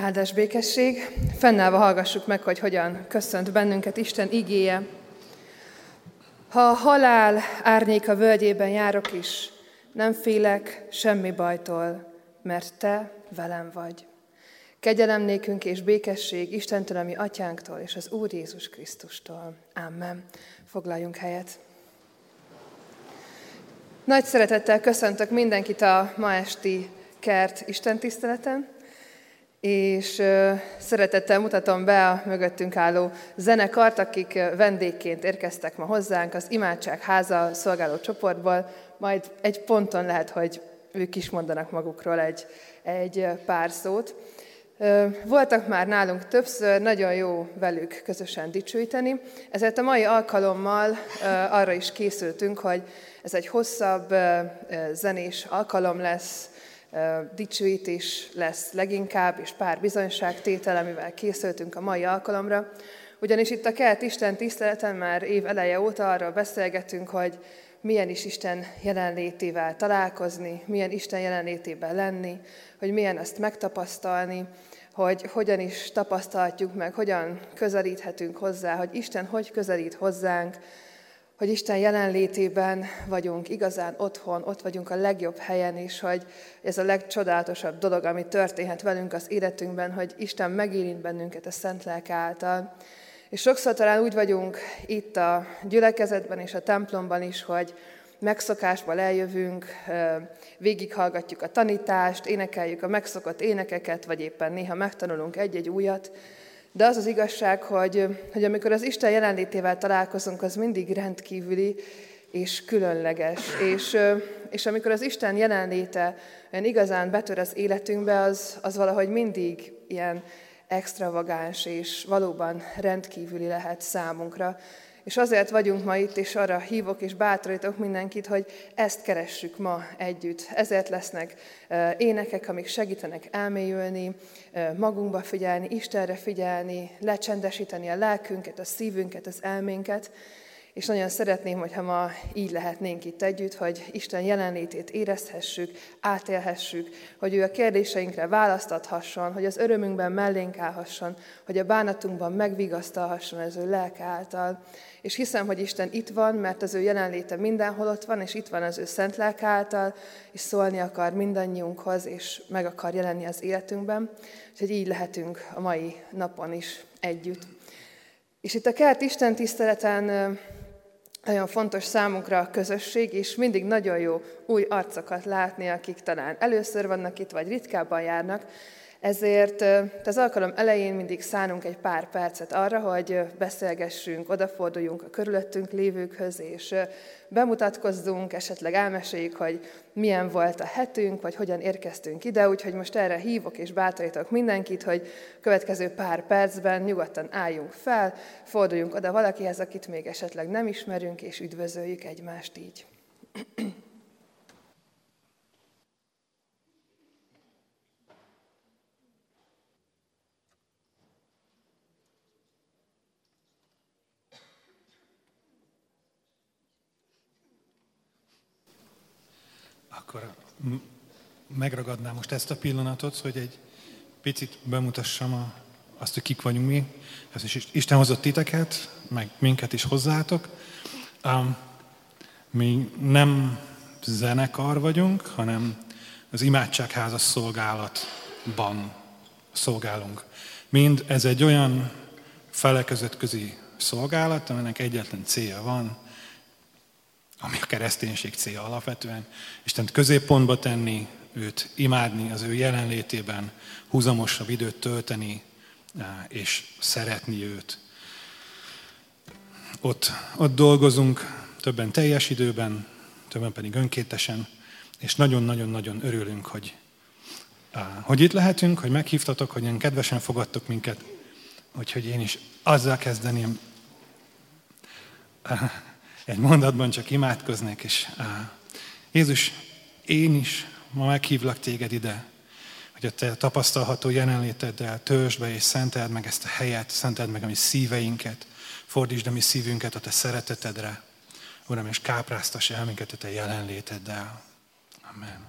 Áldás békesség, fennállva hallgassuk meg, hogy hogyan köszönt bennünket Isten igéje. Ha a halál árnyéka völgyében járok is, nem félek semmi bajtól, mert Te velem vagy. Kegyelem nékünk és békesség Istentől, ami atyánktól és az Úr Jézus Krisztustól. Amen. Foglaljunk helyet. Nagy szeretettel köszöntök mindenkit a ma esti kert istentiszteleten és szeretettel mutatom be a mögöttünk álló zenekart, akik vendégként érkeztek ma hozzánk az Imádság háza szolgáló csoportból, majd egy ponton lehet, hogy ők is mondanak magukról egy, egy pár szót. Voltak már nálunk többször, nagyon jó velük közösen dicsőíteni, ezért a mai alkalommal arra is készültünk, hogy ez egy hosszabb zenés alkalom lesz, dicsőítés lesz leginkább, és pár bizonyságtétel, amivel készültünk a mai alkalomra. Ugyanis itt a Kelt Isten tiszteleten már év eleje óta arról beszélgetünk, hogy milyen is Isten jelenlétével találkozni, milyen Isten jelenlétében lenni, hogy milyen azt megtapasztalni, hogy hogyan is tapasztalhatjuk meg, hogyan közelíthetünk hozzá, hogy Isten hogy közelít hozzánk, hogy Isten jelenlétében vagyunk igazán otthon, ott vagyunk a legjobb helyen is, hogy ez a legcsodálatosabb dolog, ami történhet velünk az életünkben, hogy Isten megérint bennünket a Szent Lelke által. És sokszor talán úgy vagyunk itt a gyülekezetben és a templomban is, hogy megszokásból eljövünk, végighallgatjuk a tanítást, énekeljük a megszokott énekeket, vagy éppen néha megtanulunk egy-egy újat, de az az igazság, hogy, hogy amikor az Isten jelenlétével találkozunk, az mindig rendkívüli és különleges. És, és amikor az Isten jelenléte olyan igazán betör az életünkbe, az, az valahogy mindig ilyen extravagáns és valóban rendkívüli lehet számunkra. És azért vagyunk ma itt, és arra hívok és bátorítok mindenkit, hogy ezt keressük ma együtt. Ezért lesznek énekek, amik segítenek elmélyülni, magunkba figyelni, Istenre figyelni, lecsendesíteni a lelkünket, a szívünket, az elménket, és nagyon szeretném, hogyha ma így lehetnénk itt együtt, hogy Isten jelenlétét érezhessük, átélhessük, hogy ő a kérdéseinkre választathasson, hogy az örömünkben mellénk állhasson, hogy a bánatunkban megvigasztalhasson az ő lelke által. És hiszem, hogy Isten itt van, mert az ő jelenléte mindenhol ott van, és itt van az ő szent lelke által, és szólni akar mindannyiunkhoz, és meg akar jelenni az életünkben. Úgyhogy így lehetünk a mai napon is együtt. És itt a kert Isten tiszteleten nagyon fontos számunkra a közösség, és mindig nagyon jó új arcokat látni, akik talán először vannak itt, vagy ritkábban járnak, ezért az alkalom elején mindig szánunk egy pár percet arra, hogy beszélgessünk, odaforduljunk a körülöttünk lévőkhöz, és bemutatkozzunk, esetleg elmeséljük, hogy milyen volt a hetünk, vagy hogyan érkeztünk ide, úgyhogy most erre hívok és bátorítok mindenkit, hogy következő pár percben nyugodtan álljunk fel, forduljunk oda valakihez, akit még esetleg nem ismerünk, és üdvözöljük egymást így. Akkor megragadnám most ezt a pillanatot, hogy egy picit bemutassam a, azt, hogy kik vagyunk mi. Ez is Isten hozott titeket, meg minket is hozzátok. Um, mi nem zenekar vagyunk, hanem az imádságháza szolgálatban szolgálunk. Mind ez egy olyan felekezet közi szolgálat, aminek egyetlen célja van, ami a kereszténység célja alapvetően, Istent középpontba tenni, őt imádni, az ő jelenlétében húzamosabb időt tölteni, és szeretni őt. Ott, ott dolgozunk, többen teljes időben, többen pedig önkéntesen, és nagyon-nagyon-nagyon örülünk, hogy, hogy itt lehetünk, hogy meghívtatok, hogy ilyen kedvesen fogadtok minket, úgyhogy én is azzal kezdeném, egy mondatban csak imádkoznék, és Jézus, én is ma meghívlak téged ide, hogy a te tapasztalható jelenléteddel töltsd be és szenteld meg ezt a helyet, szenteld meg a mi szíveinket, fordítsd a mi szívünket a te szeretetedre, Uram, és kápráztass el minket a te jelenléteddel. Amen.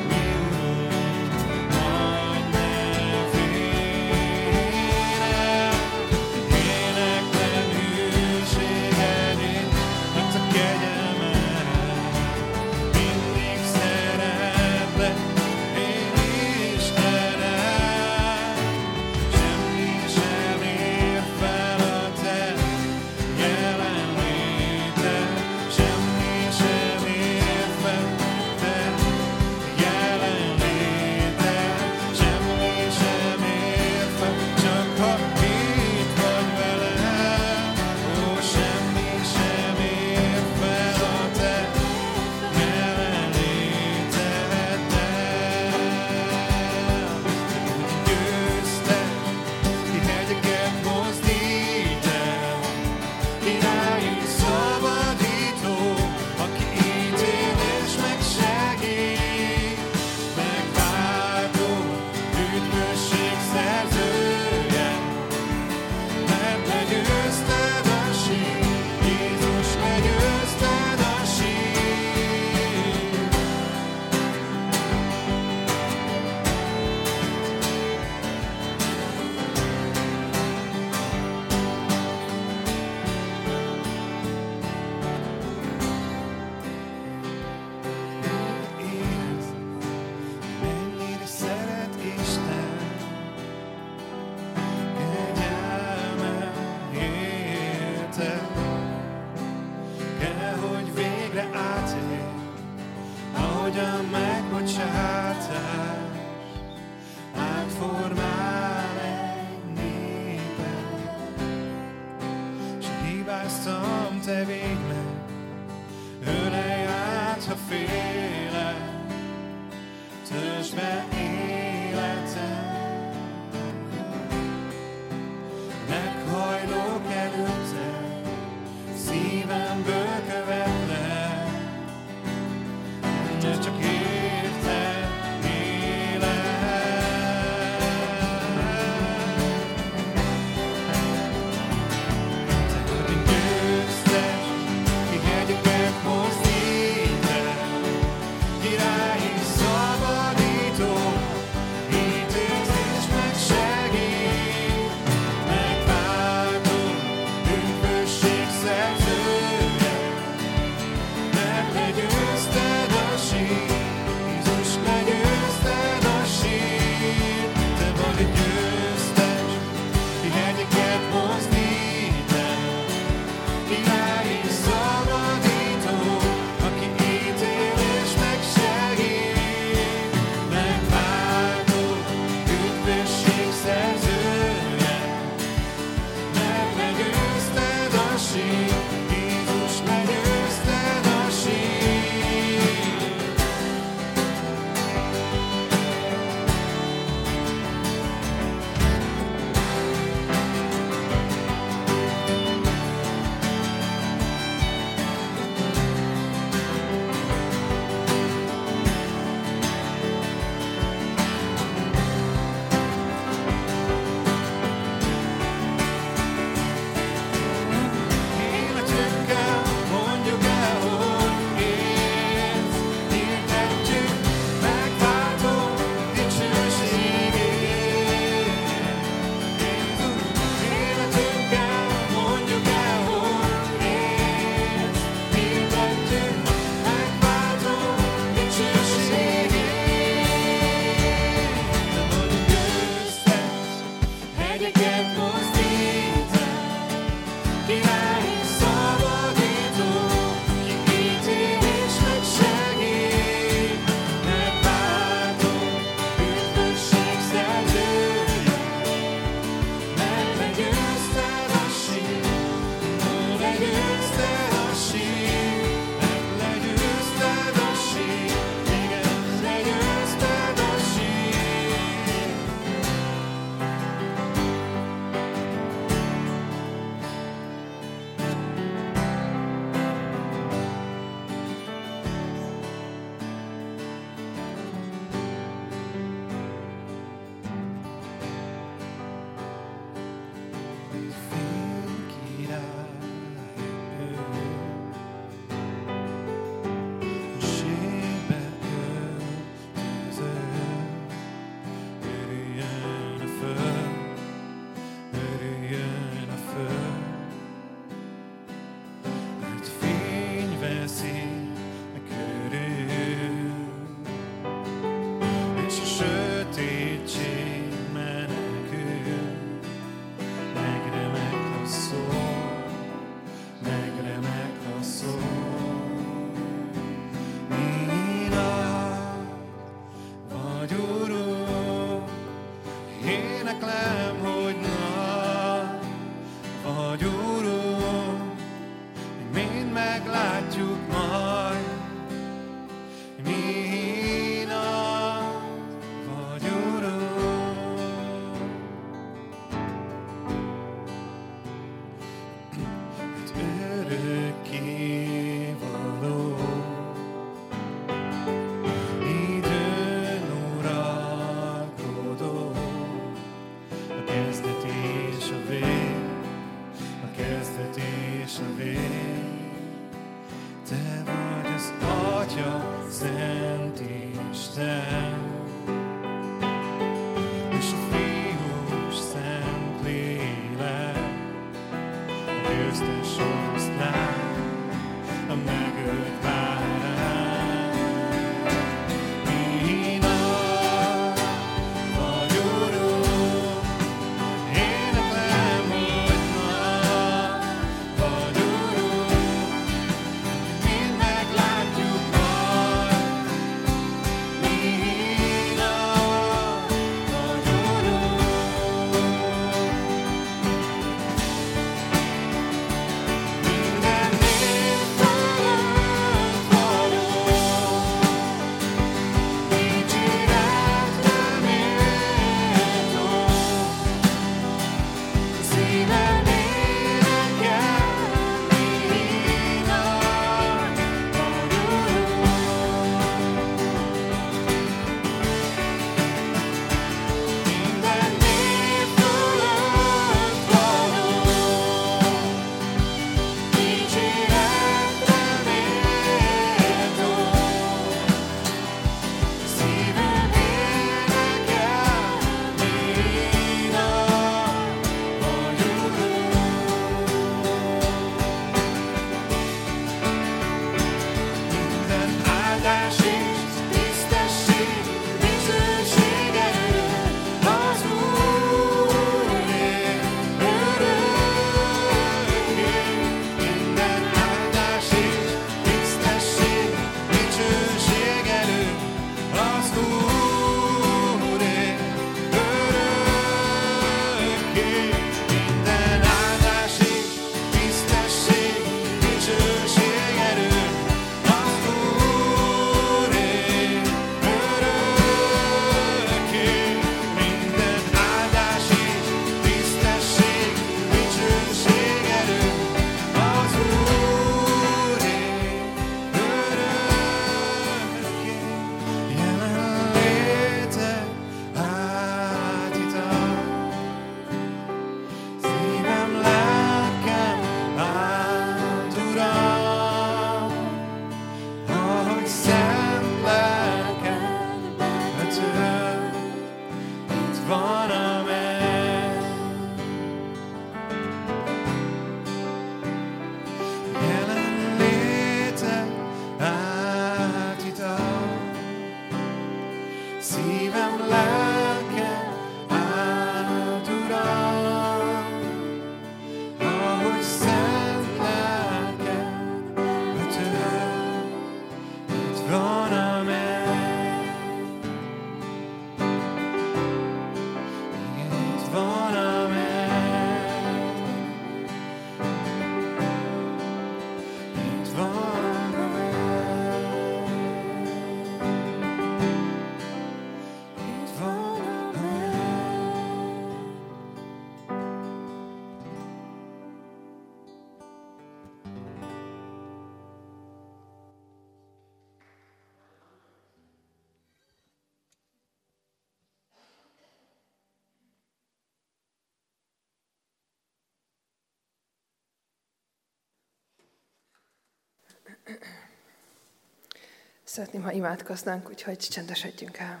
Szeretném, ha imádkoznánk, úgyhogy csendesedjünk el.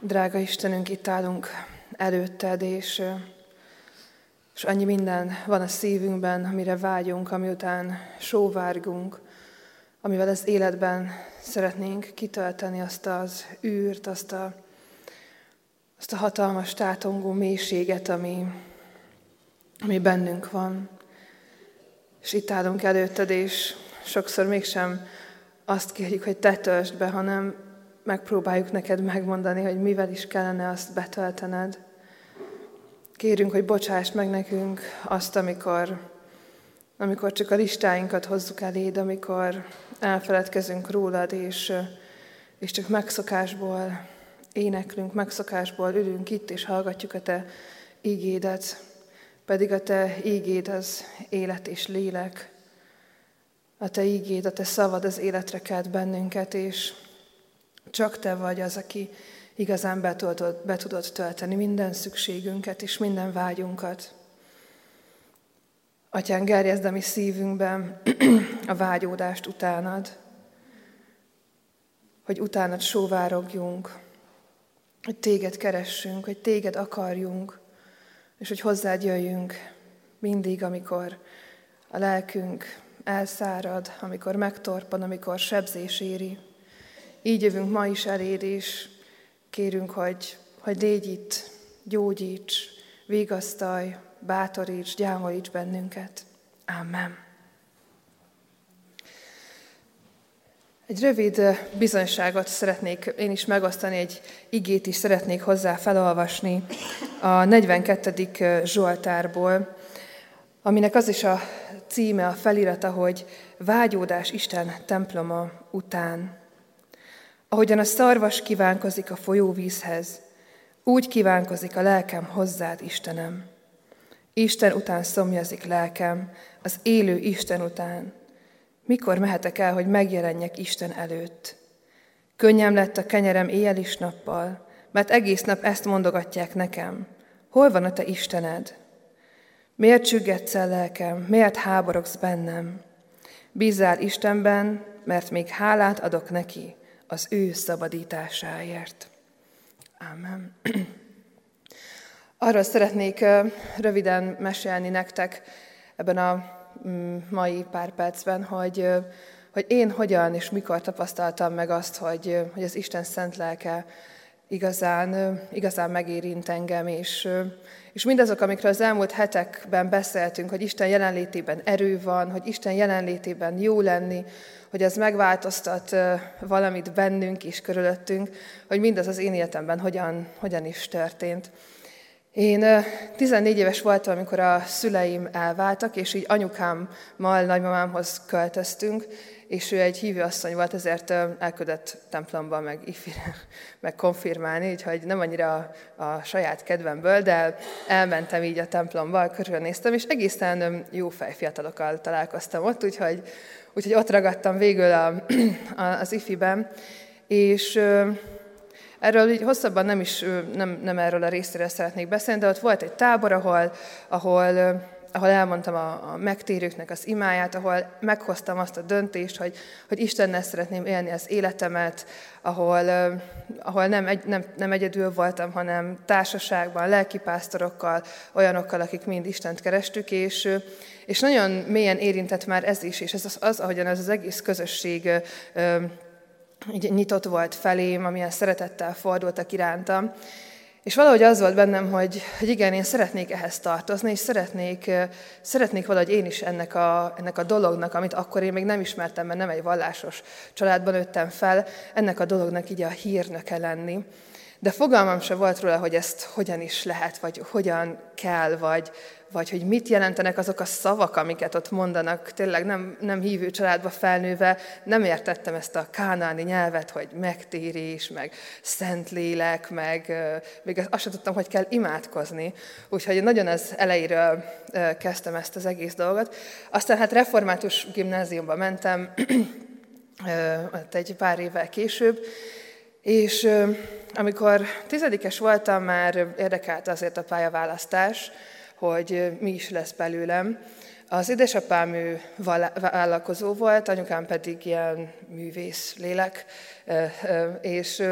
Drága Istenünk, itt állunk előtted, és, és annyi minden van a szívünkben, amire vágyunk, ami után sóvárgunk, amivel az életben szeretnénk kitölteni azt az űrt, azt a, azt a hatalmas tátongó mélységet, ami, ami bennünk van. És itt állunk előtted, és sokszor mégsem azt kérjük, hogy te töltsd be, hanem megpróbáljuk neked megmondani, hogy mivel is kellene azt betöltened. Kérünk, hogy bocsáss meg nekünk azt, amikor, amikor csak a listáinkat hozzuk eléd, amikor elfeledkezünk rólad, és, és csak megszokásból éneklünk, megszokásból ülünk itt, és hallgatjuk a te ígédet, pedig a te ígéd az élet és lélek. A te ígéd, a te szavad az életre kelt bennünket, és csak te vagy az, aki igazán be tudod, be tudod tölteni minden szükségünket és minden vágyunkat. Atyán, gerjezd a mi szívünkben a vágyódást utánad, hogy utánad sóvárogjunk, hogy téged keressünk, hogy téged akarjunk, és hogy hozzád jöjjünk mindig, amikor a lelkünk elszárad, amikor megtorpan, amikor sebzés éri. Így jövünk ma is eléd, és kérünk, hogy, hogy légy itt, gyógyíts, vigasztalj, bátoríts, gyámolíts bennünket. Amen. Egy rövid bizonyságot szeretnék én is megosztani, egy igét is szeretnék hozzá felolvasni a 42. Zsoltárból, aminek az is a címe, a felirata, hogy Vágyódás Isten temploma után. Ahogyan a szarvas kívánkozik a folyóvízhez, úgy kívánkozik a lelkem hozzád, Istenem. Isten után szomjazik lelkem, az élő Isten után. Mikor mehetek el, hogy megjelenjek Isten előtt? Könnyem lett a kenyerem éjjel is nappal, mert egész nap ezt mondogatják nekem. Hol van a te Istened? Miért csüggetsz el lelkem? Miért háborogsz bennem? Bízzál Istenben, mert még hálát adok neki az ő szabadításáért. Amen. Arról szeretnék röviden mesélni nektek ebben a mai pár percben, hogy, hogy én hogyan és mikor tapasztaltam meg azt, hogy, hogy az Isten szent lelke igazán, igazán megérint engem, és, és mindazok, amikről az elmúlt hetekben beszéltünk, hogy Isten jelenlétében erő van, hogy Isten jelenlétében jó lenni, hogy ez megváltoztat valamit bennünk és körülöttünk, hogy mindaz az én életemben hogyan, hogyan is történt. Én 14 éves voltam, amikor a szüleim elváltak, és így anyukámmal, nagymamámhoz költöztünk, és ő egy hívő asszony volt, ezért elküldött templomba meg ifire, meg konfirmálni, úgyhogy nem annyira a, a saját kedvemből, de elmentem így a templomba, körülnéztem, és egészen jó fejfiatalokkal találkoztam ott, úgyhogy, úgyhogy ott ragadtam végül a, a, az ifiben, és Erről így hosszabban nem is, nem, nem erről a részéről szeretnék beszélni, de ott volt egy tábor, ahol, ahol, ahol elmondtam a, a megtérőknek az imáját, ahol meghoztam azt a döntést, hogy, hogy Istennel szeretném élni az életemet, ahol, ahol nem, egy, nem, nem egyedül voltam, hanem társaságban, lelkipásztorokkal, olyanokkal, akik mind Istent kerestük, és, és nagyon mélyen érintett már ez is, és ez az, az ahogyan ez az egész közösség így nyitott volt felém, amilyen szeretettel fordultak irántam. És valahogy az volt bennem, hogy, hogy igen, én szeretnék ehhez tartozni, és szeretnék, szeretnék valahogy én is ennek a, ennek a dolognak, amit akkor én még nem ismertem, mert nem egy vallásos családban nőttem fel, ennek a dolognak így a hírnöke lenni. De fogalmam se volt róla, hogy ezt hogyan is lehet, vagy hogyan kell, vagy, vagy hogy mit jelentenek azok a szavak, amiket ott mondanak. Tényleg nem, nem hívő családba felnőve nem értettem ezt a kánáni nyelvet, hogy megtérés, meg szentlélek, meg még azt sem tudtam, hogy kell imádkozni. Úgyhogy nagyon az elejéről kezdtem ezt az egész dolgot. Aztán hát református gimnáziumba mentem, egy pár évvel később, és amikor tizedikes voltam, már érdekelt azért a pályaválasztás, hogy mi is lesz belőlem. Az édesapám ő vállalkozó volt, anyukám pedig ilyen művész lélek, és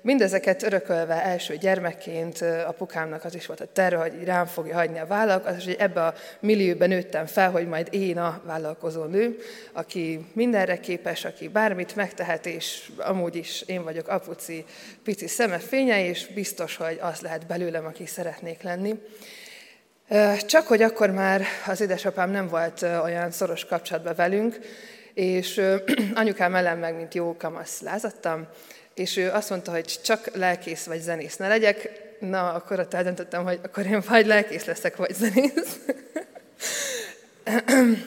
mindezeket örökölve első gyermekként apukámnak az is volt a terve, hogy rám fogja hagyni a vállalkozást, hogy ebbe a millióben nőttem fel, hogy majd én a vállalkozó nő, aki mindenre képes, aki bármit megtehet, és amúgy is én vagyok apuci pici szemefénye, és biztos, hogy az lehet belőlem, aki szeretnék lenni. Csak hogy akkor már az édesapám nem volt olyan szoros kapcsolatban velünk, és anyukám ellen meg, mint jó kamasz lázadtam, és ő azt mondta, hogy csak lelkész vagy zenész ne legyek. Na, akkor ott eldöntöttem, hogy akkor én vagy lelkész leszek, vagy zenész.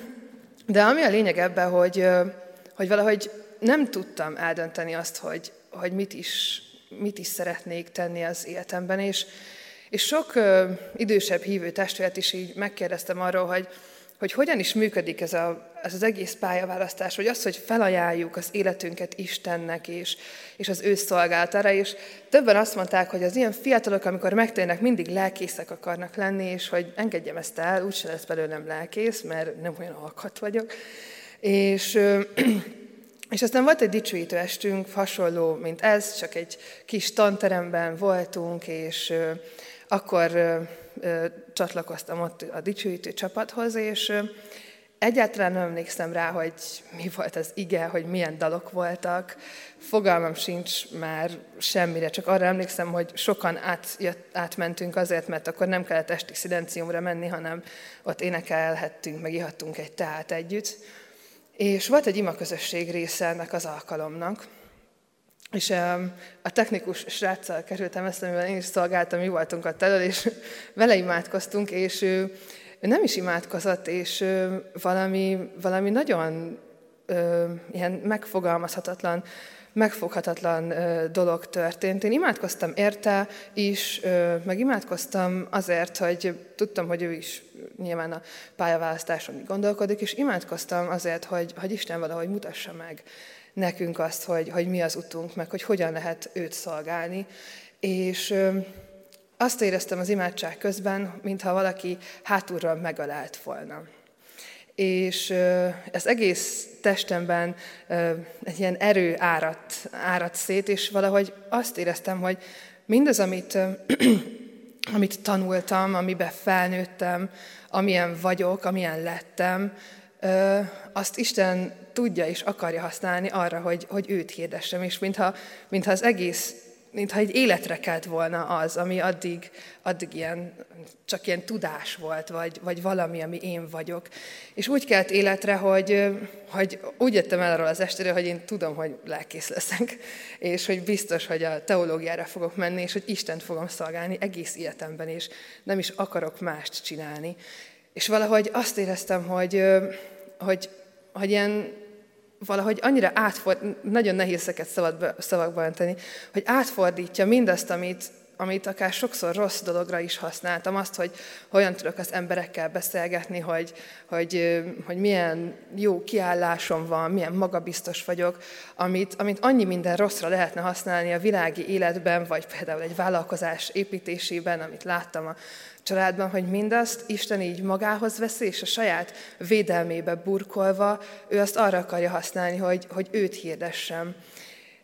De ami a lényeg ebben, hogy, hogy valahogy nem tudtam eldönteni azt, hogy, hogy mit, is, mit is szeretnék tenni az életemben, és, és sok ö, idősebb hívő testvért is így megkérdeztem arról, hogy, hogy hogyan is működik ez, a, ez az egész pályaválasztás, hogy az, hogy felajánljuk az életünket Istennek és, és az ő szolgáltára, és többen azt mondták, hogy az ilyen fiatalok, amikor megtérnek, mindig lelkészek akarnak lenni, és hogy engedjem ezt el, úgyse lesz belőlem lelkész, mert nem olyan alkat vagyok. És, és aztán volt egy dicsőítő estünk, hasonló, mint ez, csak egy kis tanteremben voltunk, és akkor csatlakoztam ott a dicsőítő csapathoz, és egyáltalán nem emlékszem rá, hogy mi volt az ige, hogy milyen dalok voltak. Fogalmam sincs már semmire, csak arra emlékszem, hogy sokan átjött, átmentünk azért, mert akkor nem kellett esti szilenciumra menni, hanem ott énekelhettünk, meg ihattunk egy teát együtt. És volt egy imaközösség része ennek az alkalomnak, és a technikus sráccal kerültem ezt, amivel én is szolgáltam, mi voltunk ott elől, és vele imádkoztunk, és ő, ő nem is imádkozott, és valami, valami nagyon ö, ilyen megfogalmazhatatlan, megfoghatatlan ö, dolog történt. Én imádkoztam érte is, ö, meg imádkoztam azért, hogy tudtam, hogy ő is nyilván a pályaválasztáson gondolkodik, és imádkoztam azért, hogy, hogy Isten valahogy mutassa meg nekünk azt, hogy, hogy mi az utunk, meg hogy hogyan lehet őt szolgálni. És azt éreztem az imádság közben, mintha valaki hátulról megalált volna. És ez egész testemben egy ilyen erő áradt, áradt szét, és valahogy azt éreztem, hogy mindaz, amit, amit tanultam, amiben felnőttem, amilyen vagyok, amilyen lettem, azt Isten tudja és akarja használni arra, hogy, hogy őt hirdessem, és mintha, mintha az egész, mintha egy életre kelt volna az, ami addig, addig ilyen, csak ilyen tudás volt, vagy, vagy valami, ami én vagyok. És úgy kelt életre, hogy, hogy úgy jöttem el arról az estére, hogy én tudom, hogy lelkész leszek, és hogy biztos, hogy a teológiára fogok menni, és hogy Istent fogom szolgálni egész életemben, és nem is akarok mást csinálni. És valahogy azt éreztem, hogy, hogy, hogy ilyen valahogy annyira átford, nagyon nehéz ezeket szavakba önteni, hogy átfordítja mindazt, amit, amit akár sokszor rossz dologra is használtam, azt, hogy hogyan tudok az emberekkel beszélgetni, hogy, hogy, hogy milyen jó kiállásom van, milyen magabiztos vagyok, amit, amit annyi minden rosszra lehetne használni a világi életben, vagy például egy vállalkozás építésében, amit láttam a családban, hogy mindazt Isten így magához veszi, és a saját védelmébe burkolva, ő azt arra akarja használni, hogy, hogy őt hirdessem.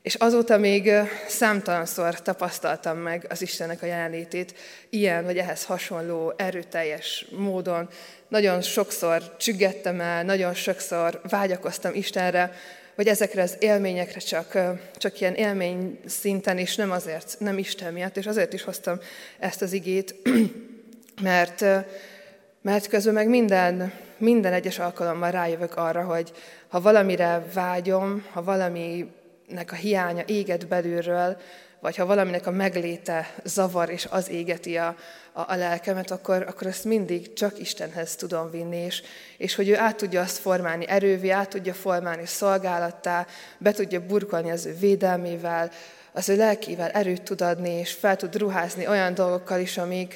És azóta még számtalanszor tapasztaltam meg az Istennek a jelenlétét, ilyen vagy ehhez hasonló erőteljes módon. Nagyon sokszor csüggettem el, nagyon sokszor vágyakoztam Istenre, vagy ezekre az élményekre csak, csak ilyen élmény szinten, és nem azért, nem Isten miatt, és azért is hoztam ezt az igét, mert, mert közben meg minden, minden egyes alkalommal rájövök arra, hogy ha valamire vágyom, ha valaminek a hiánya éget belülről, vagy ha valaminek a megléte zavar és az égeti a, a, a lelkemet, akkor, akkor ezt mindig csak Istenhez tudom vinni, és, és hogy ő át tudja azt formálni erővé, át tudja formálni szolgálattá, be tudja burkolni az ő védelmével, az ő lelkével erőt tud adni, és fel tud ruházni olyan dolgokkal is, amik,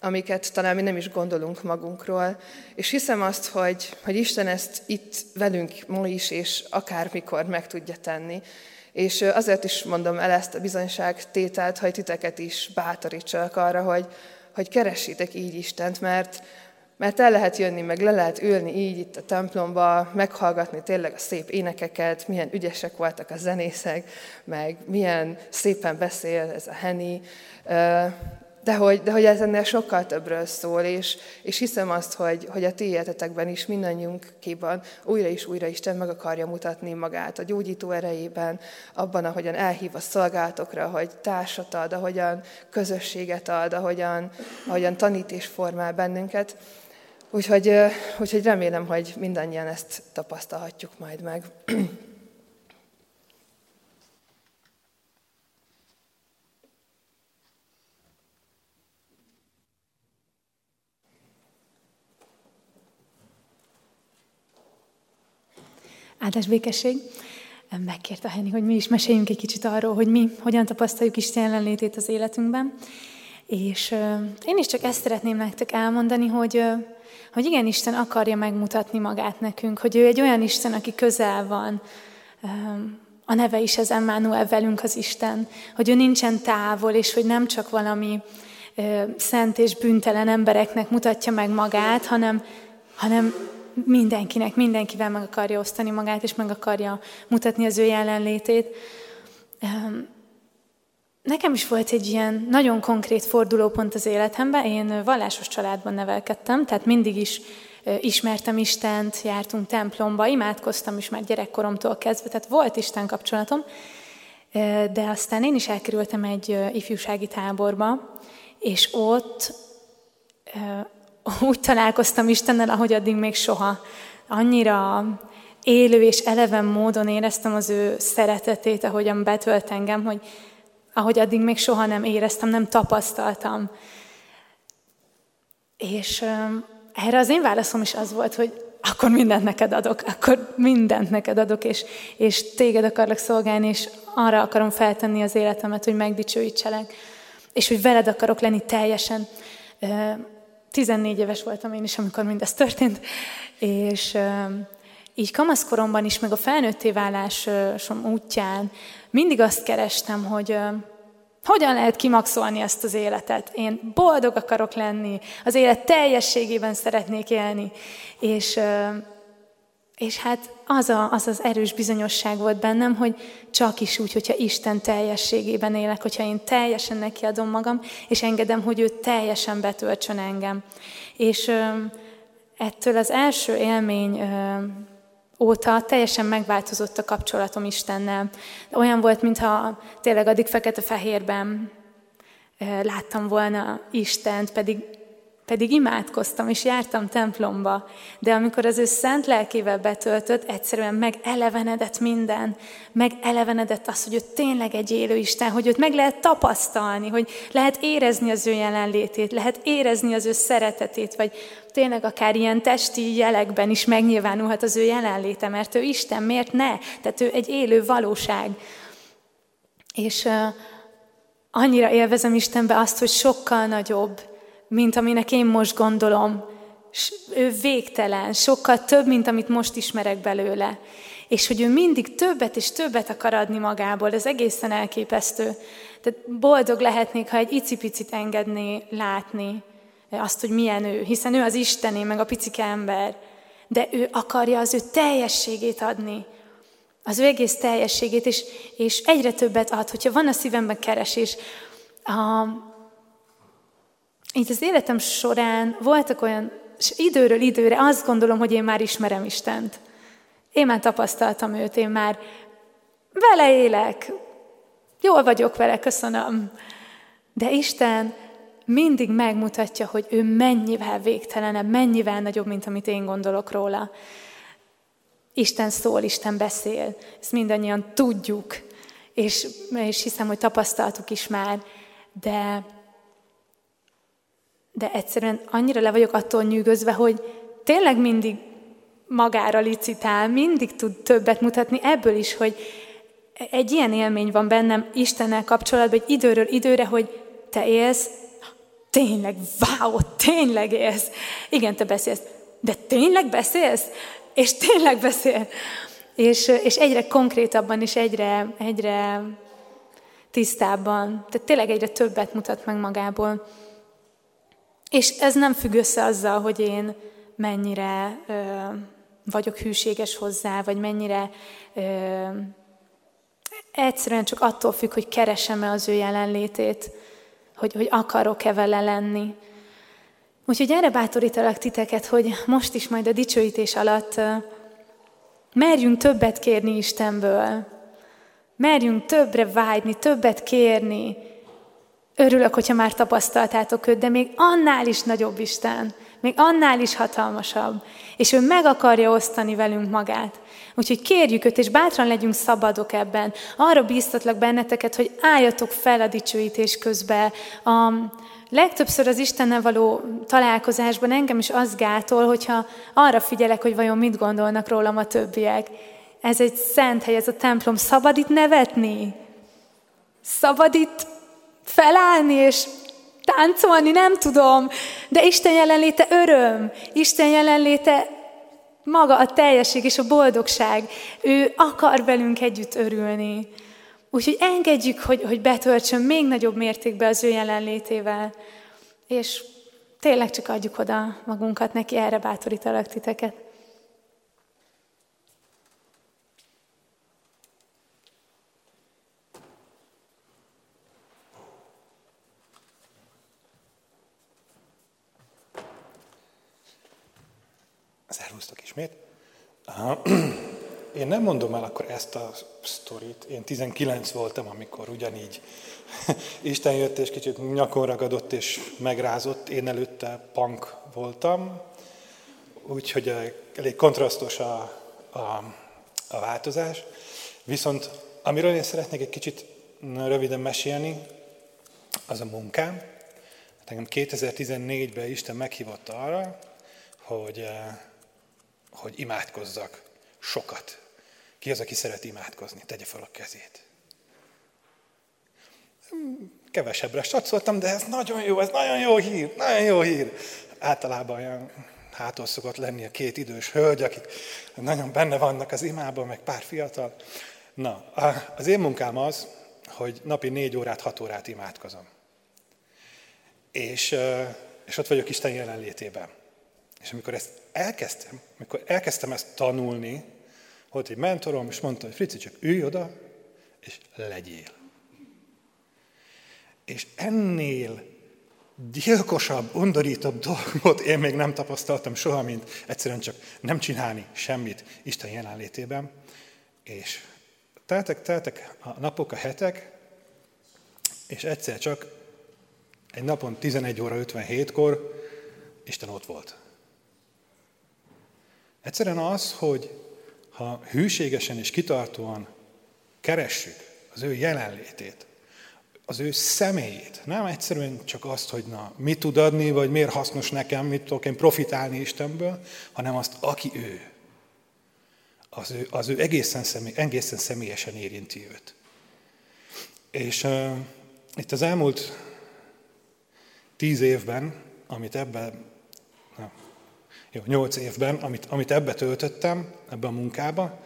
amiket talán mi nem is gondolunk magunkról. És hiszem azt, hogy, hogy Isten ezt itt velünk ma is, és akármikor meg tudja tenni. És azért is mondom el ezt a bizonyságtételt, hogy titeket is bátorítsak arra, hogy, hogy keressétek így Istent, mert, mert el lehet jönni, meg le lehet ülni így itt a templomba, meghallgatni tényleg a szép énekeket, milyen ügyesek voltak a zenészek, meg milyen szépen beszél ez a Henny, de hogy, de hogy ez ennél sokkal többről szól, és, és hiszem azt, hogy, hogy a ti életetekben is mindannyiunkéban újra és újra Isten meg akarja mutatni magát a gyógyító erejében, abban, ahogyan elhív a szolgálatokra, hogy társat ad, ahogyan közösséget ad, ahogyan, ahogyan tanít és formál bennünket. Úgyhogy, úgyhogy remélem, hogy mindannyian ezt tapasztalhatjuk majd meg. Áldás békesség. Megkérte Henni, hogy mi is meséljünk egy kicsit arról, hogy mi hogyan tapasztaljuk Isten jelenlétét az életünkben. És én is csak ezt szeretném nektek elmondani, hogy hogy igen, Isten akarja megmutatni magát nekünk, hogy ő egy olyan Isten, aki közel van. A neve is az Emmanuel velünk az Isten, hogy ő nincsen távol, és hogy nem csak valami szent és büntelen embereknek mutatja meg magát, hanem, hanem mindenkinek, mindenkivel meg akarja osztani magát, és meg akarja mutatni az ő jelenlétét. Nekem is volt egy ilyen nagyon konkrét fordulópont az életemben. Én vallásos családban nevelkedtem, tehát mindig is ismertem Istent, jártunk templomba, imádkoztam is már gyerekkoromtól kezdve, tehát volt Isten kapcsolatom, de aztán én is elkerültem egy ifjúsági táborba, és ott úgy találkoztam Istennel, ahogy addig még soha. Annyira élő és eleven módon éreztem az ő szeretetét, ahogyan betölt engem, hogy ahogy addig még soha nem éreztem, nem tapasztaltam. És erre az én válaszom is az volt, hogy akkor mindent neked adok, akkor mindent neked adok, és, és téged akarlak szolgálni, és arra akarom feltenni az életemet, hogy megdicsőítselek, és hogy veled akarok lenni teljesen. 14 éves voltam én is, amikor mindez történt, és így kamaszkoromban is, meg a felnőtté válásom útján mindig azt kerestem, hogy hogyan lehet kimaxolni ezt az életet. Én boldog akarok lenni, az élet teljességében szeretnék élni, és, és hát az, a, az az erős bizonyosság volt bennem, hogy csak is úgy, hogyha Isten teljességében élek, hogyha én teljesen nekiadom magam, és engedem, hogy ő teljesen betöltsön engem. És ettől az első élmény óta teljesen megváltozott a kapcsolatom Istennel. Olyan volt, mintha tényleg addig fekete-fehérben láttam volna Istent, pedig, pedig imádkoztam, és jártam templomba. De amikor az ő szent lelkével betöltött, egyszerűen megelevenedett minden. Megelevenedett az, hogy ő tényleg egy élő Isten, hogy őt meg lehet tapasztalni, hogy lehet érezni az ő jelenlétét, lehet érezni az ő szeretetét, vagy tényleg akár ilyen testi jelekben is megnyilvánulhat az ő jelenléte, mert ő Isten, miért ne? Tehát ő egy élő valóság. És uh, annyira élvezem Istenbe azt, hogy sokkal nagyobb, mint aminek én most gondolom. Ő végtelen, sokkal több, mint amit most ismerek belőle. És hogy ő mindig többet és többet akar adni magából, ez egészen elképesztő. Tehát boldog lehetnék, ha egy icipicit engedné látni azt, hogy milyen ő, hiszen ő az Istené, meg a picike ember, de ő akarja az ő teljességét adni, az ő egész teljességét, és, és egyre többet ad, hogyha van a szívemben keresés. A, így az életem során voltak olyan, és időről időre azt gondolom, hogy én már ismerem Istent. Én már tapasztaltam őt, én már vele élek, jól vagyok vele, köszönöm. De Isten mindig megmutatja, hogy ő mennyivel végtelenebb, mennyivel nagyobb, mint amit én gondolok róla. Isten szól, Isten beszél, ezt mindannyian tudjuk, és, és hiszem, hogy tapasztaltuk is már, de, de egyszerűen annyira le vagyok attól nyűgözve, hogy tényleg mindig magára licitál, mindig tud többet mutatni, ebből is, hogy egy ilyen élmény van bennem Istennel kapcsolatban, hogy időről időre, hogy te élsz tényleg, wow, tényleg élsz. Igen, te beszélsz. De tényleg beszélsz? És tényleg beszél. És, és egyre konkrétabban és egyre, egyre tisztábban. Tehát tényleg egyre többet mutat meg magából. És ez nem függ össze azzal, hogy én mennyire ö, vagyok hűséges hozzá, vagy mennyire ö, egyszerűen csak attól függ, hogy keresem-e az ő jelenlétét hogy, hogy akarok-e vele lenni. Úgyhogy erre bátorítalak titeket, hogy most is majd a dicsőítés alatt merjünk többet kérni Istenből. Merjünk többre vágyni, többet kérni. Örülök, hogyha már tapasztaltátok őt, de még annál is nagyobb Isten, még annál is hatalmasabb. És ő meg akarja osztani velünk magát. Úgyhogy kérjük őt, és bátran legyünk szabadok ebben. Arra bíztatlak benneteket, hogy álljatok fel a dicsőítés közben. A legtöbbször az Istennel való találkozásban engem is az gátol, hogyha arra figyelek, hogy vajon mit gondolnak rólam a többiek. Ez egy szent hely, ez a templom. Szabad itt nevetni? Szabad itt felállni és táncolni, nem tudom. De Isten jelenléte öröm. Isten jelenléte maga a teljesség és a boldogság. Ő akar velünk együtt örülni. Úgyhogy engedjük, hogy, hogy betöltsön még nagyobb mértékben az ő jelenlétével. És tényleg csak adjuk oda magunkat neki, erre bátorítalak titeket. Szervusztok ismét. Én nem mondom el akkor ezt a sztorit. Én 19 voltam, amikor ugyanígy Isten jött és kicsit nyakon ragadott és megrázott. Én előtte punk voltam, úgyhogy eh, elég kontrasztos a, a, a változás. Viszont amiről én szeretnék egy kicsit röviden mesélni, az a munkám. Hát engem 2014-ben Isten meghívott arra, hogy, eh, hogy imádkozzak sokat. Ki az, aki szeret imádkozni? Tegye fel a kezét. Kevesebbre satszoltam, de ez nagyon jó, ez nagyon jó hír, nagyon jó hír. Általában olyan hátul szokott lenni a két idős hölgy, akik nagyon benne vannak az imában, meg pár fiatal. Na, az én munkám az, hogy napi négy órát, hat órát imádkozom. És, és ott vagyok Isten jelenlétében. És amikor ezt elkezdtem, amikor elkezdtem ezt tanulni, volt egy mentorom, és mondta, hogy Frici, csak ülj oda, és legyél. És ennél gyilkosabb, undorítóbb dolgot én még nem tapasztaltam soha, mint egyszerűen csak nem csinálni semmit Isten jelenlétében. És teltek, teltek a napok, a hetek, és egyszer csak egy napon 11 óra 57-kor Isten ott volt. Egyszerűen az, hogy ha hűségesen és kitartóan keressük az ő jelenlétét, az ő személyét, nem egyszerűen csak azt, hogy na, mit tud adni, vagy miért hasznos nekem, mit tudok én profitálni Istenből, hanem azt, aki ő. Az ő, az ő egészen, személy, egészen személyesen érinti őt. És uh, itt az elmúlt tíz évben, amit ebben jó, nyolc évben, amit, amit ebbe töltöttem, ebbe a munkába,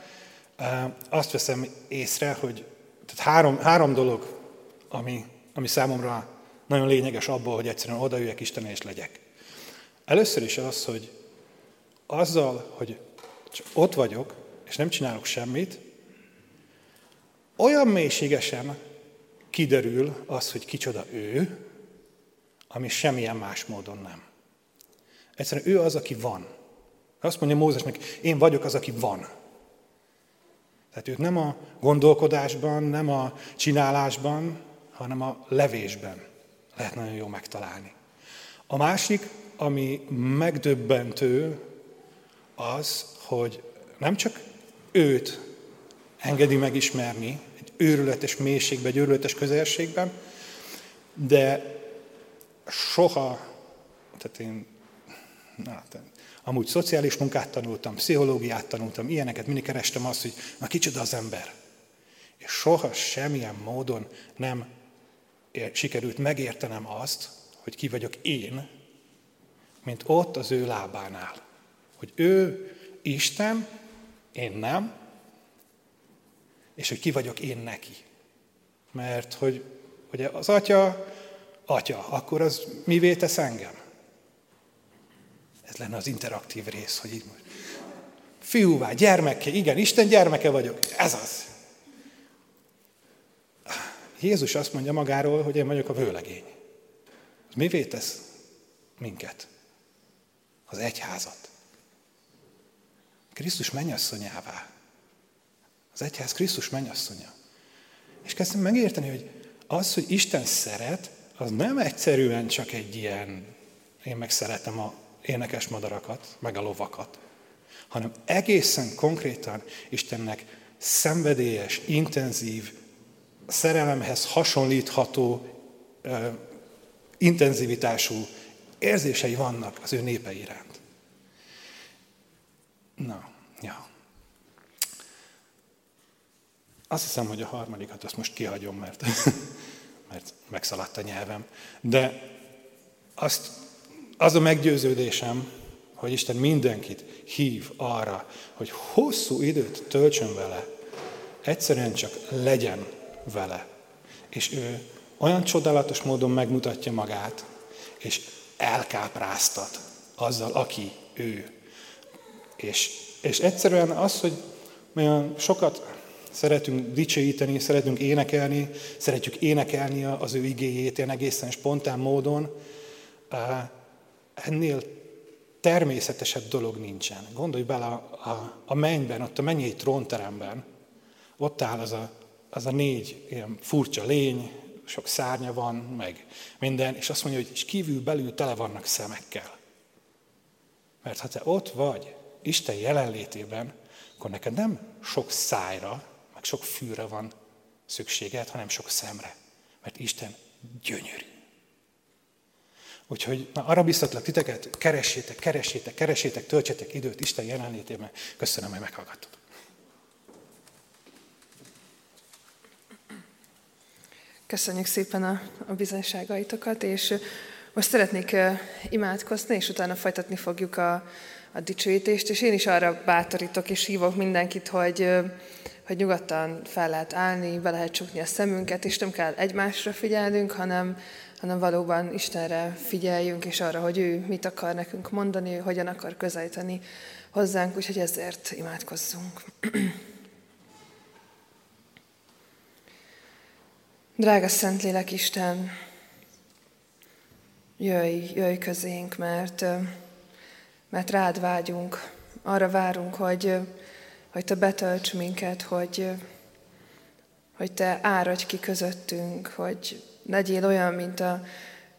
azt veszem észre, hogy tehát három, három dolog, ami, ami számomra nagyon lényeges abból, hogy egyszerűen odaüljek Isten és legyek. Először is az, hogy azzal, hogy ott vagyok, és nem csinálok semmit, olyan mélységesen kiderül az, hogy kicsoda ő, ami semmilyen más módon nem. Egyszerűen ő az, aki van. Azt mondja Mózesnek, én vagyok az, aki van. Tehát őt nem a gondolkodásban, nem a csinálásban, hanem a levésben lehet nagyon jó megtalálni. A másik, ami megdöbbentő, az, hogy nem csak őt engedi megismerni egy őrületes mélységben, egy őrületes közelségben, de soha, tehát én Na, amúgy szociális munkát tanultam, pszichológiát tanultam, ilyeneket, mindig kerestem azt, hogy na kicsoda az ember. És soha semmilyen módon nem sikerült megértenem azt, hogy ki vagyok én, mint ott az ő lábánál. Hogy ő Isten, én nem, és hogy ki vagyok én neki. Mert hogy, hogy az atya, atya, akkor az mivé tesz engem? Ez lenne az interaktív rész, hogy így most. Fiúvá, gyermeke, igen, Isten gyermeke vagyok. Ez az. Jézus azt mondja magáról, hogy én vagyok a vőlegény. Az mivé tesz minket? Az egyházat. Krisztus mennyasszonyává. Az egyház Krisztus mennyasszonya. És kezdtem megérteni, hogy az, hogy Isten szeret, az nem egyszerűen csak egy ilyen, én meg szeretem a énekes madarakat, meg a lovakat, hanem egészen konkrétan Istennek szenvedélyes, intenzív, szerelemhez hasonlítható, intenzivitású érzései vannak az ő népe iránt. Na, ja. Azt hiszem, hogy a harmadikat azt most kihagyom, mert, mert megszaladt a nyelvem. De azt, az a meggyőződésem, hogy Isten mindenkit hív arra, hogy hosszú időt töltsön vele, egyszerűen csak legyen vele. És ő olyan csodálatos módon megmutatja magát, és elkápráztat azzal, aki ő. És, és egyszerűen az, hogy olyan sokat szeretünk dicsőíteni, szeretünk énekelni, szeretjük énekelni az ő igéjét ilyen egészen spontán módon, ennél természetesebb dolog nincsen. Gondolj bele a, a, a mennyben, ott a mennyei trónteremben, ott áll az a, az a négy ilyen furcsa lény, sok szárnya van, meg minden, és azt mondja, hogy és kívül belül tele vannak szemekkel. Mert ha te ott vagy, Isten jelenlétében, akkor neked nem sok szájra, meg sok fűre van szükséged, hanem sok szemre. Mert Isten gyönyörű. Úgyhogy na, arra biztatlak titeket, keressétek, keressétek, keressétek, töltsetek időt Isten jelenlétében. Köszönöm, hogy meghallgattad. Köszönjük szépen a, a bizonyságaitokat, és most szeretnék imádkozni, és utána folytatni fogjuk a, a dicsőítést, és én is arra bátorítok és hívok mindenkit, hogy, hogy nyugodtan fel lehet állni, be lehet csukni a szemünket, és nem kell egymásra figyelnünk, hanem, hanem valóban Istenre figyeljünk, és arra, hogy ő mit akar nekünk mondani, ő hogyan akar közelíteni hozzánk, úgyhogy ezért imádkozzunk. Drága Szentlélek Isten, jöjj, jöjj közénk, mert, mert rád vágyunk, arra várunk, hogy, hogy Te betölts minket, hogy, hogy Te áradj ki közöttünk, hogy legyél olyan, mint a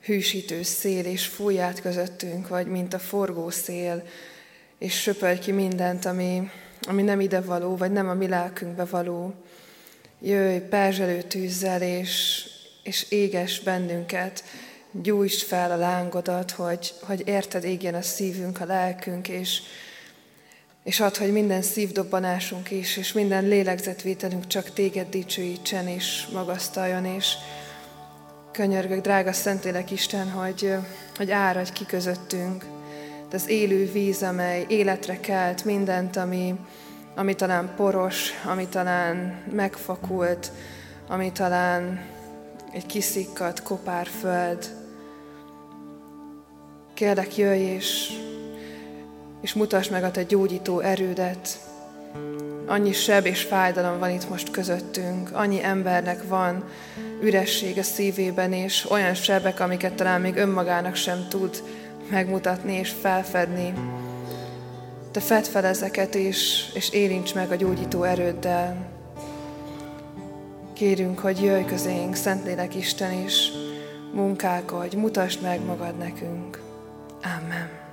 hűsítő szél, és fújj át közöttünk, vagy mint a forgó szél, és söpölj ki mindent, ami, ami nem ide való, vagy nem a mi lelkünkbe való. Jöjj perzselő tűzzel, és, és éges bennünket, gyújtsd fel a lángodat, hogy, hogy érted égjen a szívünk, a lelkünk, és, és add, hogy minden szívdobbanásunk is, és minden lélegzetvételünk csak téged dicsőítsen és magasztaljon, és könyörgök, drága Szentlélek Isten, hogy, hogy áradj ki közöttünk, de az élő víz, amely életre kelt mindent, ami, ami talán poros, ami talán megfakult, ami talán egy kiszikkadt kopárföld. Kérlek, jöjj és, és mutasd meg a te gyógyító erődet. Annyi seb és fájdalom van itt most közöttünk, annyi embernek van üresség a szívében, és olyan sebek, amiket talán még önmagának sem tud megmutatni és felfedni. Te fedd fel ezeket, és, és érints meg a gyógyító erőddel. Kérünk, hogy jöjj közénk, Szentlélek Isten is, munkálkodj, mutasd meg magad nekünk. Amen.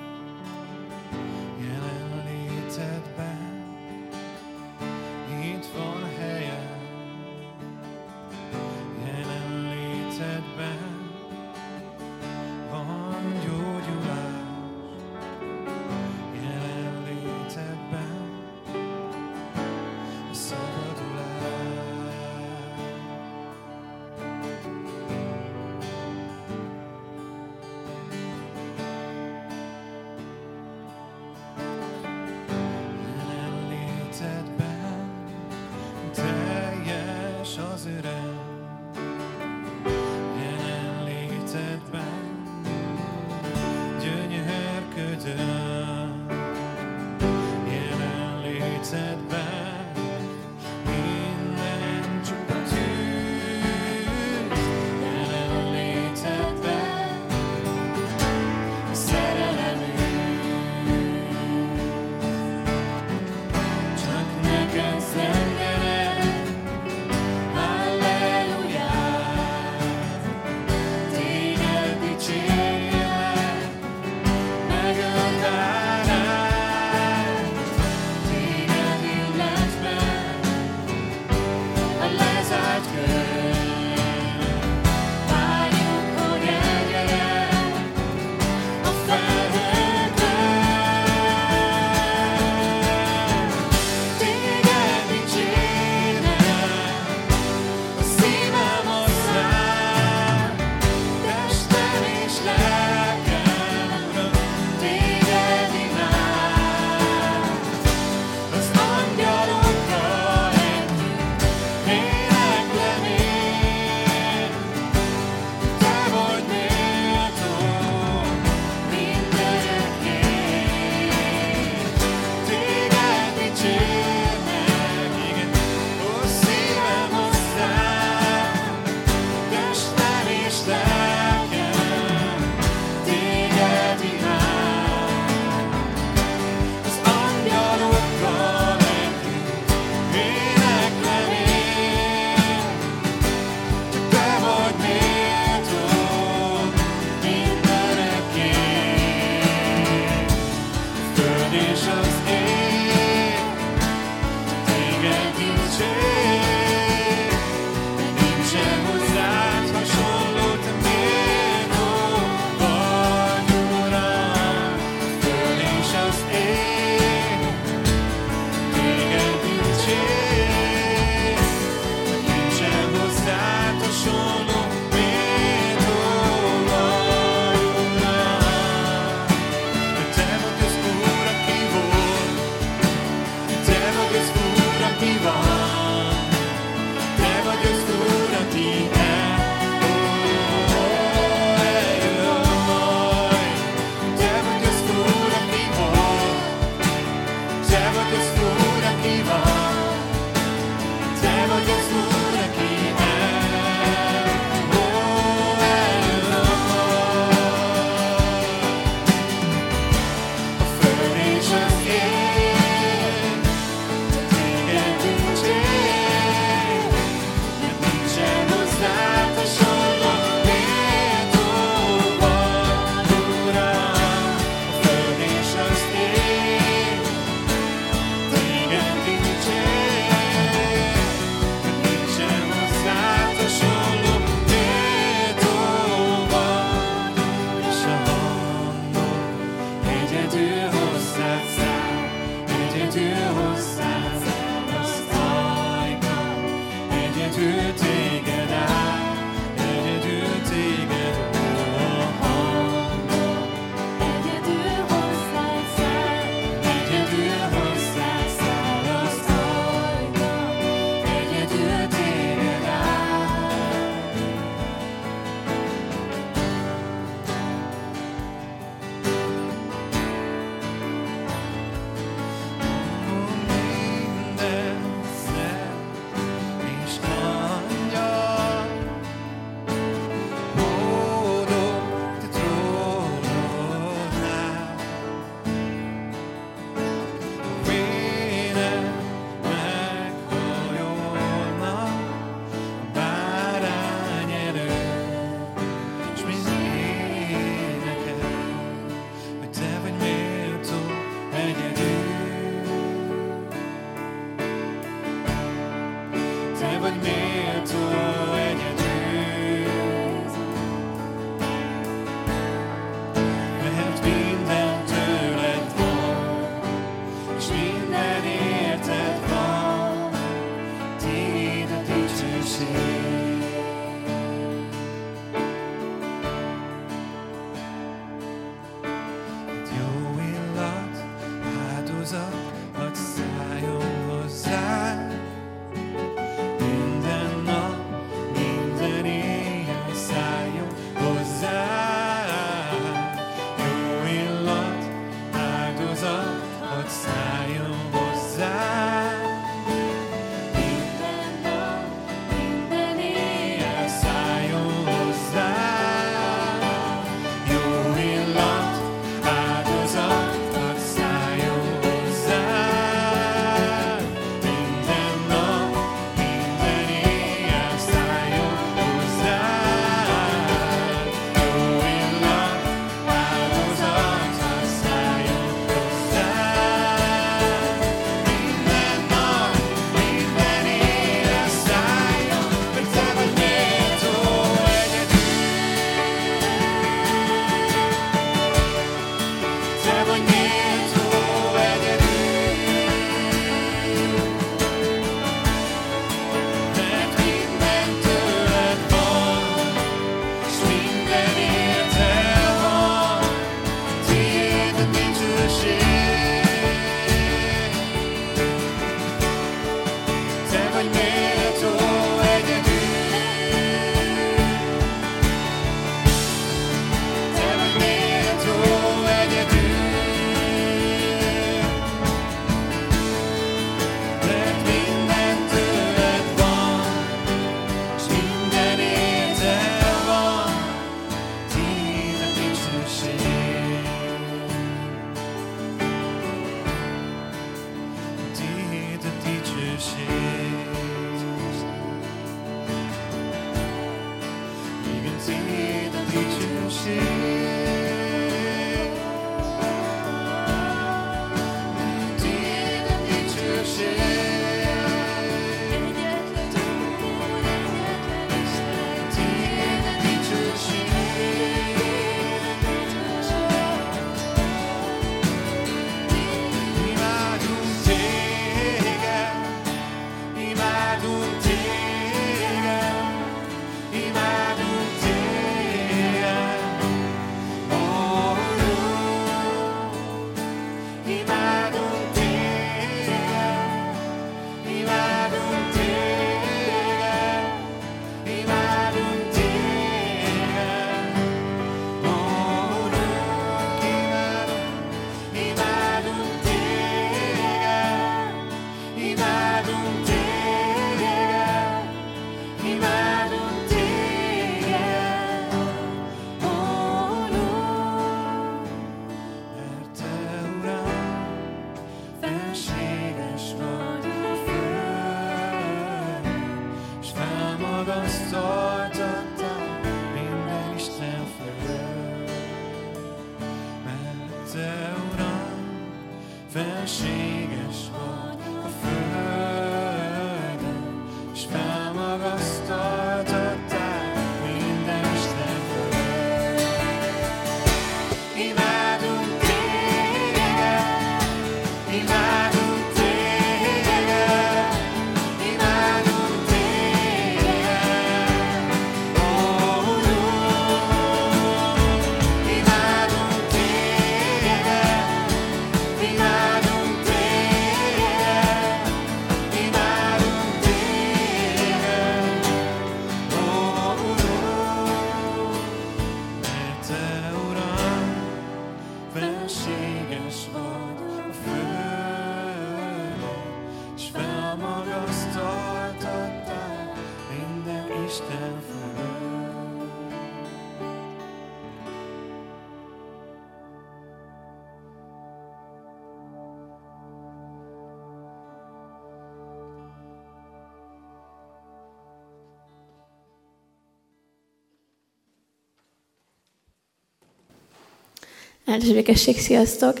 Áldás békesség, sziasztok!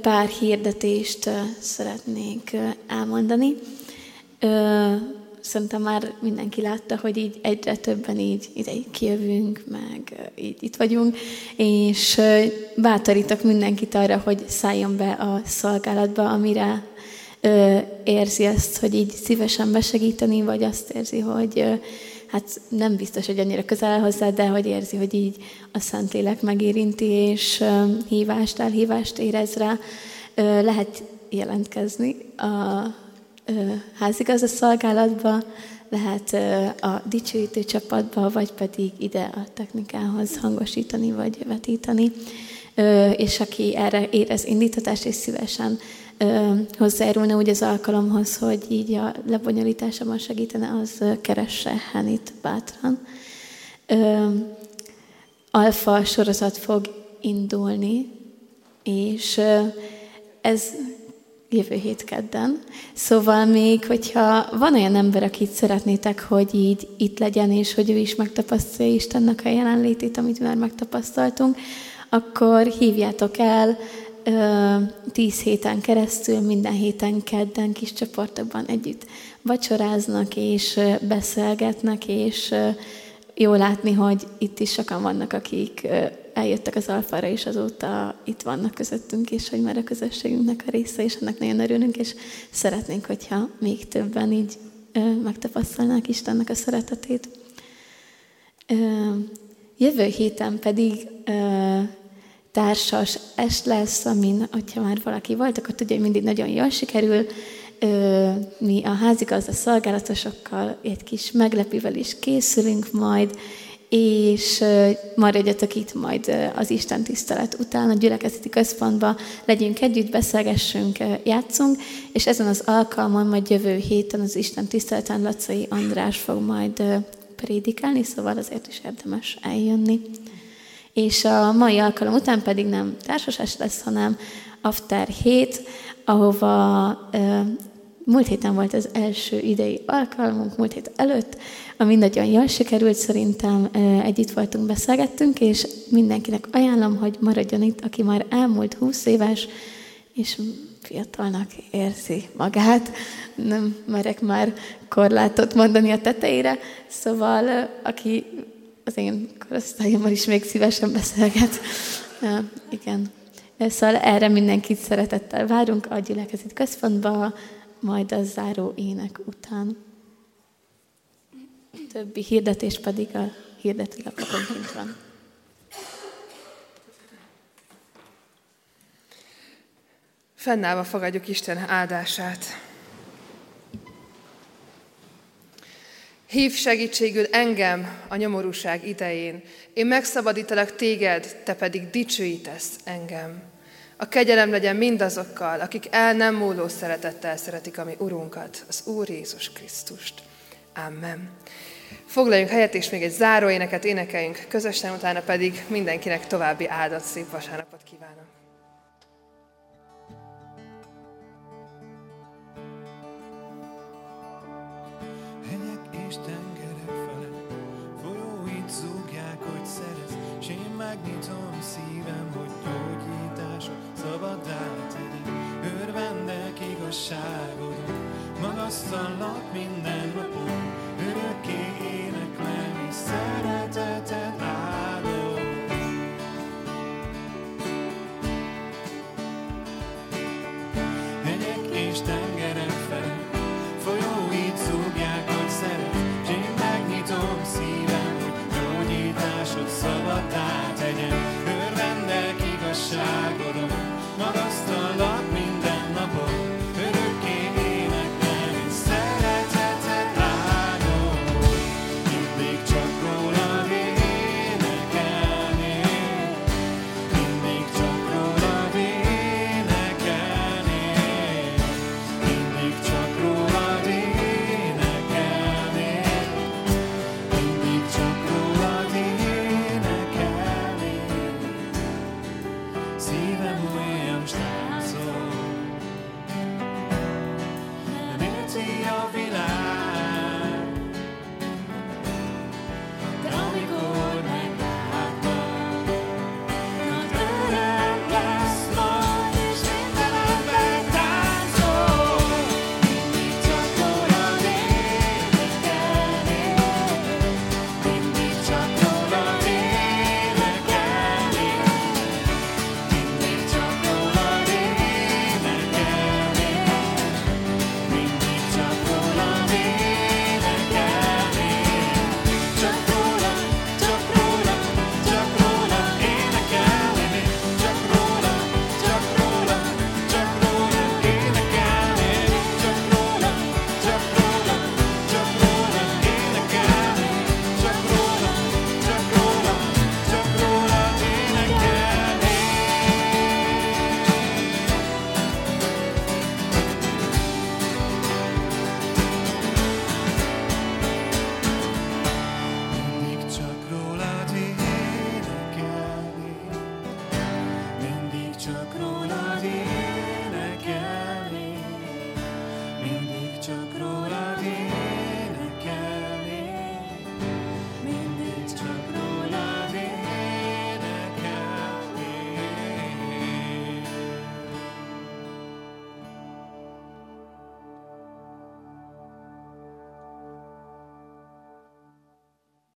Pár hirdetést szeretnék elmondani. Szerintem már mindenki látta, hogy így egyre többen így ide kijövünk, meg így itt vagyunk, és bátorítok mindenkit arra, hogy szálljon be a szolgálatba, amire érzi ezt, hogy így szívesen besegíteni, vagy azt érzi, hogy hát nem biztos, hogy annyira közel hozzá, de hogy érzi, hogy így a Szentlélek megérinti, és hívást, elhívást érez rá, lehet jelentkezni a házigazda szolgálatba, lehet a dicsőítő csapatba, vagy pedig ide a technikához hangosítani, vagy vetíteni. És aki erre érez indítatást, és szívesen ö, hozzájárulna úgy az alkalomhoz, hogy így a lebonyolításában segítene, az keresse Henit bátran. Ö, alfa sorozat fog indulni, és ez jövő hét kedden. Szóval még, hogyha van olyan ember, akit szeretnétek, hogy így itt legyen, és hogy ő is megtapasztalja Istennek a jelenlétét, amit már megtapasztaltunk, akkor hívjátok el ö, tíz héten keresztül, minden héten kedden kis csoportokban együtt vacsoráznak, és beszélgetnek, és jó látni, hogy itt is sokan vannak, akik eljöttek az alfára, és azóta itt vannak közöttünk, és hogy már a közösségünknek a része, és ennek nagyon örülünk, és szeretnénk, hogyha még többen így ö, megtapasztalnák Istennek a szeretetét. Ö, jövő héten pedig társas est lesz, amin, hogyha már valaki volt, akkor tudja, hogy mindig nagyon jól sikerül. Mi a házigazda szolgálatosokkal egy kis meglepővel is készülünk majd, és maradjatok itt majd az Isten tisztelet után a gyülekezeti központban, legyünk együtt, beszélgessünk, játszunk, és ezen az alkalmon majd jövő héten az Isten tiszteleten Lacai András fog majd prédikálni, szóval azért is érdemes eljönni. És a mai alkalom után pedig nem társasás lesz, hanem After 7, ahova ö, múlt héten volt az első idei alkalmunk, múlt hét előtt, ami nagyon jól sikerült, szerintem együtt voltunk, beszélgettünk, és mindenkinek ajánlom, hogy maradjon itt, aki már elmúlt 20 éves, és fiatalnak érzi magát. Nem merek már korlátot mondani a tetejére, szóval aki az én korosztályommal is még szívesen beszélget. igen. Szóval erre mindenkit szeretettel várunk a gyülekezet központba, majd a záró ének után. Többi hirdetés pedig a hirdetőlapokon kint van. Fennállva fogadjuk Isten áldását. Hív segítségül engem a nyomorúság idején. Én megszabadítalak téged, te pedig dicsőítesz engem. A kegyelem legyen mindazokkal, akik el nem múló szeretettel szeretik a mi Urunkat, az Úr Jézus Krisztust. Amen. Foglaljunk helyet, és még egy záróéneket énekeljünk közösen, utána pedig mindenkinek további áldott szép vasárnapot kívánok. És tengerek felett, folyóit zúgják, hogy szerez, s én megnyitom szívem, hogy gyógyításod szabaddá tegyek. Örvendek igazságodon, magasztallak minden napon, örökké éneklem, és szeretetet áldom. Hegyek és tengerek